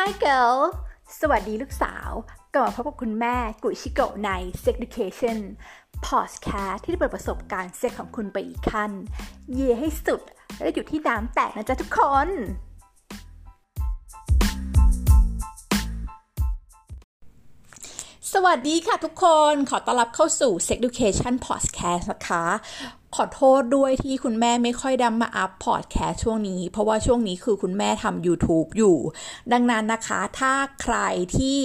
Hi girl สวัสดีลูกสาวกลับมาพบกับคุณแม่กุยชิโกะใน Sex Education Podcast ที่จะเปิดประสบการณ์เซ็กของคุณไปอีกขั้น เย่ให้สุด และอยู่ที่น้ำแตกนะจ๊ะทุกคน สวัสดีค่ะทุกคนขอต้อนรับเข้าสู่ Sex Education Podcast นะคะ ขอโทษด้วยที่คุณแม่ไม่ค่อยดำมาอัพพอดแคสช่วงนี้ เพราะว่าช่วงนี้คือคุณแม่ทำ YouTube อยู่ ดังนั้นนะคะ ถ้าใครที่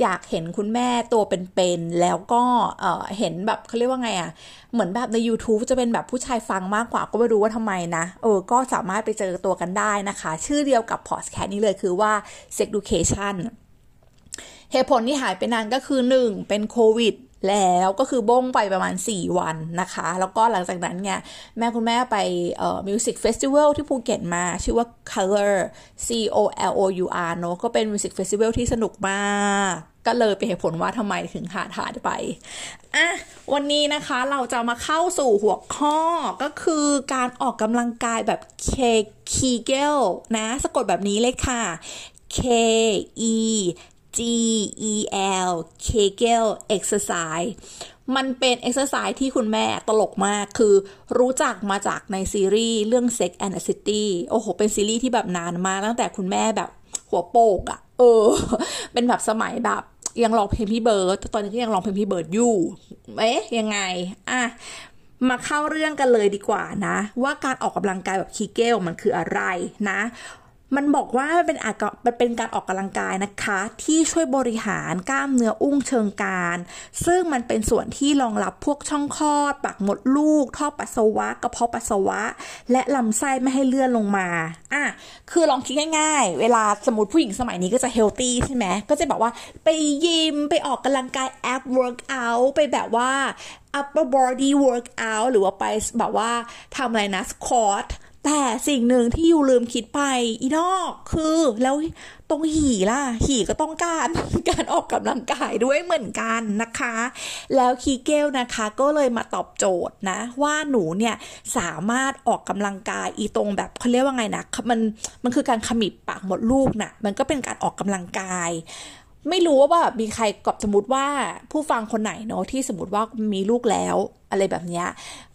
อยากเห็นคุณแม่ตัวเป็นๆแล้วก็เเห็นแบบเขาเรียกว่าไงอะ่ะเหมือนแบบใน YouTube จะเป็นแบบผู้ชายฟังมากกว่าก็ไม่รู้ว่าทำไมนะ เออ ก็สามารถไปเจอตัวกันได้นะคะ ชื่อเดียวกับพอดแคสต์นี้เลยคือว่า Sex Education เหตุผลที่หายไปนานก็คือ 1 เป็นโควิด แล้วก็คือบ้งไปประมาณ 4 วันนะคะ แล้วก็หลังจากนั้นเนี่ย แม่คุณแม่ไปเอ่อ music festival ที่ภูเก็ตมา ชื่อว่า Color C O L O U R เนอะก็เป็น music festival ที่สนุกมากก็เลยเป็นเหตุผลว่าทำไมถึงขาดหายไป อะ วันนี้นะคะเราจะมาเข้าสู่หัวข้อก็คือการออกกำลังกายแบบเค Kegel นะ สะกดแบบนี้เลยค่ะ K E G E L Kegel Exercise มันเป็น exercise ที่คุณแม่ตลกมาก คือรู้จักมาจากในซีรีส์เรื่อง Sex and the City โอ้โห เป็นซีรีส์ที่แบบนานมาตั้งแต่คุณแม่แบบหัวโปกอะเออ เป็นแบบสมัยแบบยังร้องเพลงพี่เบิร์ด ตอนนี้ก็ยังร้องเพลงพี่เบิร์ดอยู่ เอ๊ะ ยังไง อะ มาเข้าเรื่องกันเลยดีกว่านะ ว่าการออกกำลังกายแบบคีเกลมันคืออะไรนะ มันบอกว่ามันเป็นอามันเป็นการออกกำลังกายนะคะ ที่ช่วยบริหารกล้ามเนื้ออุ้งเชิงการ ซึ่งมันเป็นส่วนที่รองรับพวกช่องคลอด ปากมดลูก ท่อปัสสาวะกระเพาะปัสสาวะ และลำไส้ไม่ให้เลื่อนลงมาอะคือลองคิดง่ายๆ เวลาสมมติผู้หญิงสมัยนี้ก็จะ healthy ใช่ไหมก็จะบอกว่าไปยิมไปออกกำลังกาย abs workout ไปแบบว่า upper body workout หรือว่าไปแบบว่าทำอะไรนะ squat แต่สิ่งหนึ่งที่ you ลืมคิดไปอีนอกคือแล้วตรงหี่ล่ะ หี่ก็ต้องการการออกกำลังกายด้วยเหมือนกันนะคะ แล้วคีเกลนะคะ ก็เลยมาตอบโจทย์นะ ว่าหนูเนี่ยสามารถออกกำลังกายอีตรงแบบเขาเรียกว่าไงนะมันมันคือการขมิบปากหมดลูกนะ่ะมันก็เป็นการออกกำลังกาย ไม่รู้ว่าแบบมีใครกับสมมติว่าผู้ฟังคนไหนเนาะที่สมมติว่ามีลูกแล้ว อะไรแบบเนี้ย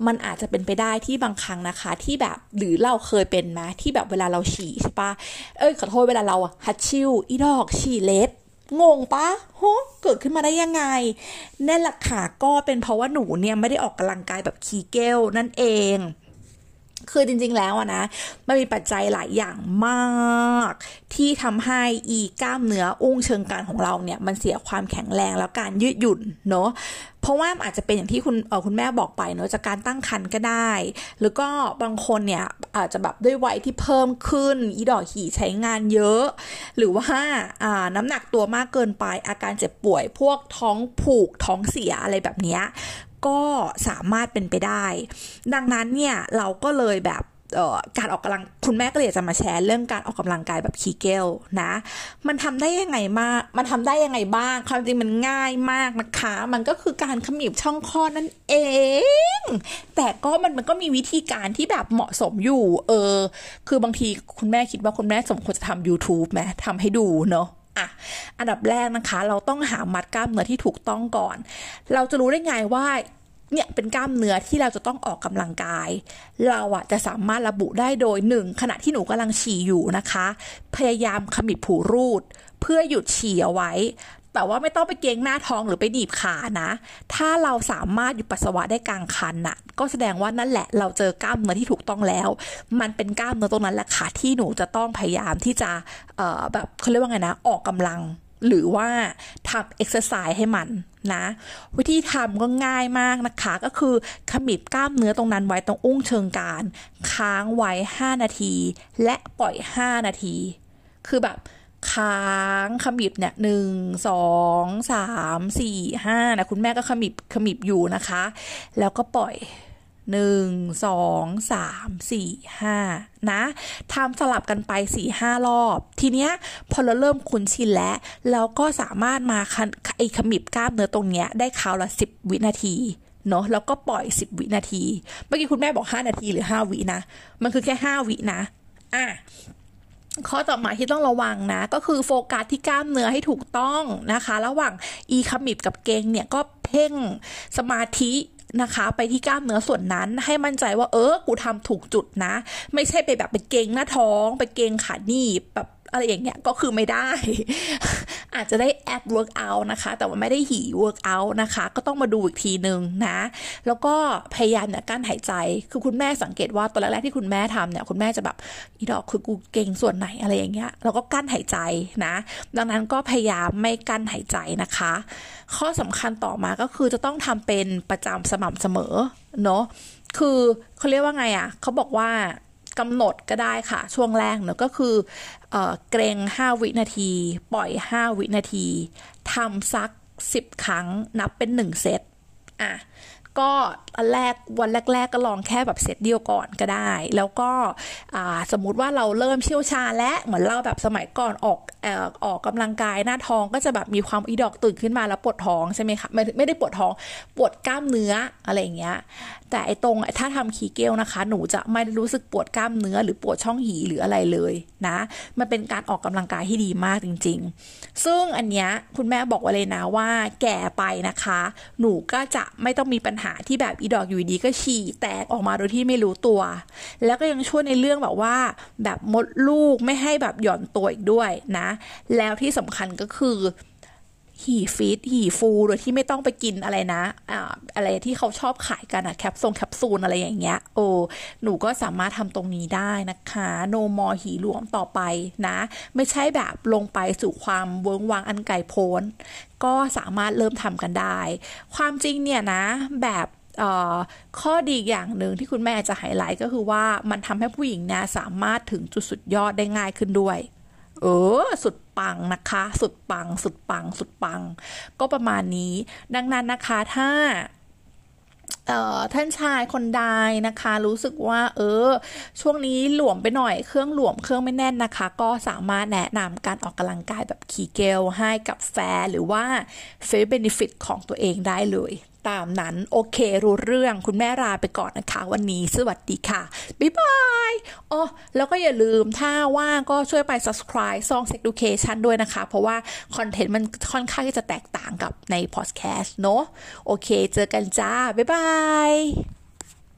มันอาจจะเป็นไปได้ที่บางครั้งนะคะ ที่แบบหรือเราเคยเป็นไหมที่แบบเวลาเราฉี่ใช่ปะเอ้ยขอโทษเวลาเราฮัตชิวอีดอกฉี่เล็ดงงปะโหเกิดขึ้นมาได้ยังไงแน่นหละค่ะก็เป็นเพราะว่าหนูเนี่ยไม่ได้ออกกำลังกายแบบคีเกลนั่นเอง คือจริงๆแล้วนะ มันมีปัจจัยหลายอย่างมาก ที่ทำให้อีกล้ามเนื้ออุ้งเชิงการของเราเนี่ย มันเสียความแข็งแรงแล้วการยืดหยุ่นเนาะเพราะว่าอาจจะเป็นอย่างที่คุณเออคุณแม่บอกไปเนาะจากการตั้งครรภ์ก็ได้ หรือก็บางคนเนี่ยอาจจะแบบด้วยวัยที่เพิ่มขึ้น อีดอกหี่ใช้งานเยอะ หรือว่าอ่าน้ำหนักตัวมากเกินไปอาการเจ็บป่วย พวกท้องผูกท้องเสียอะไรแบบนี้ ก็สามารถเป็นไปได้ ดังนั้นเนี่ยเราก็เลยแบบการออกกำลังคุณแม่ก็เลยจะมาแชร์เรื่องการออกกำลังกายแบบคีเกลนะ มันทำได้ยังไงมาก มันทำได้ยังไงบ้างความจริงมันง่ายมากนะคะ มันก็คือการขมิบช่องคลอดนั่นเอง แต่ก็มันมันก็มีวิธีการที่แบบเหมาะสมอยู่ เออ คือบางทีคุณแม่คิดว่าคุณแม่สมควรจะทำ YouTube ไหมทำให้ดูเนาะ อันดับแรกนะคะ เราต้องหามัดกล้ามเนื้อที่ถูกต้องก่อน เราจะรู้ได้ไงว่าเนี่ยเป็นกล้ามเนื้อที่เราจะต้องออกกำลังกาย เราอะจะสามารถระบุได้โดยหนึ่งขณะที่หนูกำลังฉี่อยู่นะคะ พยายามขมิบผูรูด เพื่อหยุดฉี่เอาไว้ แต่ว่าไม่ต้องไปเกงหน้าท้องหรือไปดีบขานะ ถ้าเราสามารถหยุดปัสสาวะได้กลางคันน่ะ ก็แสดงว่านั่นแหละเราเจอกล้ามเนื้อที่ถูกต้องแล้ว มันเป็นกล้ามเนื้อตรงนั้นแหละค่ะที่หนูจะต้องพยายามที่จะแบบเขาเรียกว่าไงนะ ออกกำลัง หรือว่าทำเอ็กซ์ไซส์ให้มันนะ วิธีทำก็ง่ายมากนะคะ ก็คือขมิบกล้ามเนื้อตรงนั้นไว้ตรงอุ้งเชิงกราน ค้างไว้ 5 นาที และปล่อย 5 นาที คือแบบค้างขมิบเนี่ยหนึ่งสองสามสี่ห้านะคุณแม่ก็ขมิบขมิบอยู่นะคะ แล้วก็ปล่อย หนึ่งสองสามสี่ห้านะทำสลับกันไปสี่ห้ารอบ ทีเนี้ยพอเราเริ่มคุ้นชินแล้วเราก็สามารถมาไอขมิบกล้ามเนื้อตรงเนี้ยได้คราวละสิบวินาทีเนาะแล้วก็ปล่อยสิบวินาที เมื่อกี้คุณแม่บอกห้านาทีหรือห้าวินะ มันคือแค่ห้าวินะ อะข้อต่อมาที่ต้องระวังนะ ก็คือโฟกัสที่กล้ามเนื้อให้ถูกต้องนะคะ ระหว่างอีขมิบกับเกงเนี่ยก็เพ่งสมาธิ นะคะ ไปที่กล้ามเนื้อส่วนนั้น ให้มั่นใจว่าเออกูทำถูกจุดนะ ไม่ใช่ไปแบบไปเกงหน้าท้อง ไปเกงขาหนีบแบบ อะไรอย่างเงี้ยก็คือไม่ได้ อาจจะได้แอป work out นะคะ แต่ว่าไม่ได้หี work out นะคะ ก็ต้องมาดูอีกทีหนึ่งนะ แล้วก็พยายามเนี่ยกั้นหายใจ คือคุณแม่สังเกตว่าตอนแรกๆที่คุณแม่ทำเนี่ยคุณแม่จะแบบอีดอกคือกูเก่งส่วนไหนอะไรอย่างเงี้ยแล้วก็กั้นหายใจนะ ดังนั้นก็พยายามไม่กั้นหายใจนะคะ ข้อสำคัญต่อมาก็คือจะต้องทำเป็นประจำสม่ำเสมอเนาะคือเขาเรียกว่าไงอะ่ะเขาบอกว่า กำหนดก็ได้ค่ะ ช่วงแรกเนอะก็คือเอเกรง 5 วินาที ปล่อย 5 วินาทีทำซัก 10 ครั้งนับเป็น 1 เซตอะ ก็อันแรกวันแรก ๆ ก็ลองแค่แบบเซตเดียวก่อนก็ได้ แล้วก็สมมุติว่าเราเริ่มเชี่ยวชาญและเหมือนเราแบบสมัยก่อนออกอออกกำลังกายหน้าท้องก็จะแบบมีความอีดอกตื่นขึ้นมาแล้วปวดท้องใช่ไหมคะไม่ไม่ได้ปวดท้องปวดกล้ามเนื้ออะไรอย่างเงี้ย แต่ไอตรงถ้าทำคีเกลนะคะ หนูจะไม่รู้สึกปวดกล้ามเนื้อ หรือปวดช่องหีหรืออะไรเลยนะมันเป็นการออกกำลังกายที่ดีมากจริง ๆ ซึ่งอันเนี้ยคุณแม่บอกไว้เลยนะว่าแก่ไปนะคะ หนูก็จะไม่ต้องมีปัญหาที่แบบอีดอกอยู่ดีก็ฉี่แตกออกมาโดยที่ไม่รู้ตัว แล้วก็ยังช่วยในเรื่องแบบว่า แบบมดลูกไม่ให้แบบหย่อนตัวอีกด้วยนะ แล้วที่สำคัญก็คือ หี่ฟีดหี่ฟู โดยที่ไม่ต้องไปกินอะไรนะอ่าอะไรที่เขาชอบขายกันอะแคปซูลแคปซูลอะไรอย่างเงี้ยโอ้หนูก็สามารถทำตรงนี้ได้นะคะโนมอหีหลวมต่อไปนะ ไม่ใช่แบบลงไปสู่ความเวิงวางอันไก่โพ้น ก็สามารถเริ่มทำกันได้ ความจริงเนี่ยนะแบบข้อดีอย่างหนึ่งที่คุณแม่จะไฮไลท์ก็คือว่ามันทำให้ผู้หญิงเนี่ยสามารถถึงจุดสุดยอดได้ง่ายขึ้นด้วย เออ สุดปังนะคะ สุดปัง สุดปัง สุดปัง ก็ประมาณนี้ ดังนั้นนะคะถ้าท่านชายคนใดนะคะ รู้สึกว่า เออ ช่วงนี้หลวมไปหน่อยเครื่องหลวมเครื่องไม่แน่นนะคะ ก็สามารถแนะนำการออกกำลังกายแบบ Kegel ให้กับแฟนหรือว่า friend with benefit ของตัวเองได้เลย ตามนั้น โอเครู้เรื่องคุณแม่ลาไปก่อนนะคะ วันนี้สวัสดีค่ะบ๊ายบายอ๋อแล้วก็อย่าลืมถ้าว่างก็ช่วยไป subscribe ช่อง Education ด้วยนะคะ เพราะว่า content มันค่อนข้างที่จะแตกต่างกับใน podcast เนาะโอเค เจอกันจ้าบ๊ายบาย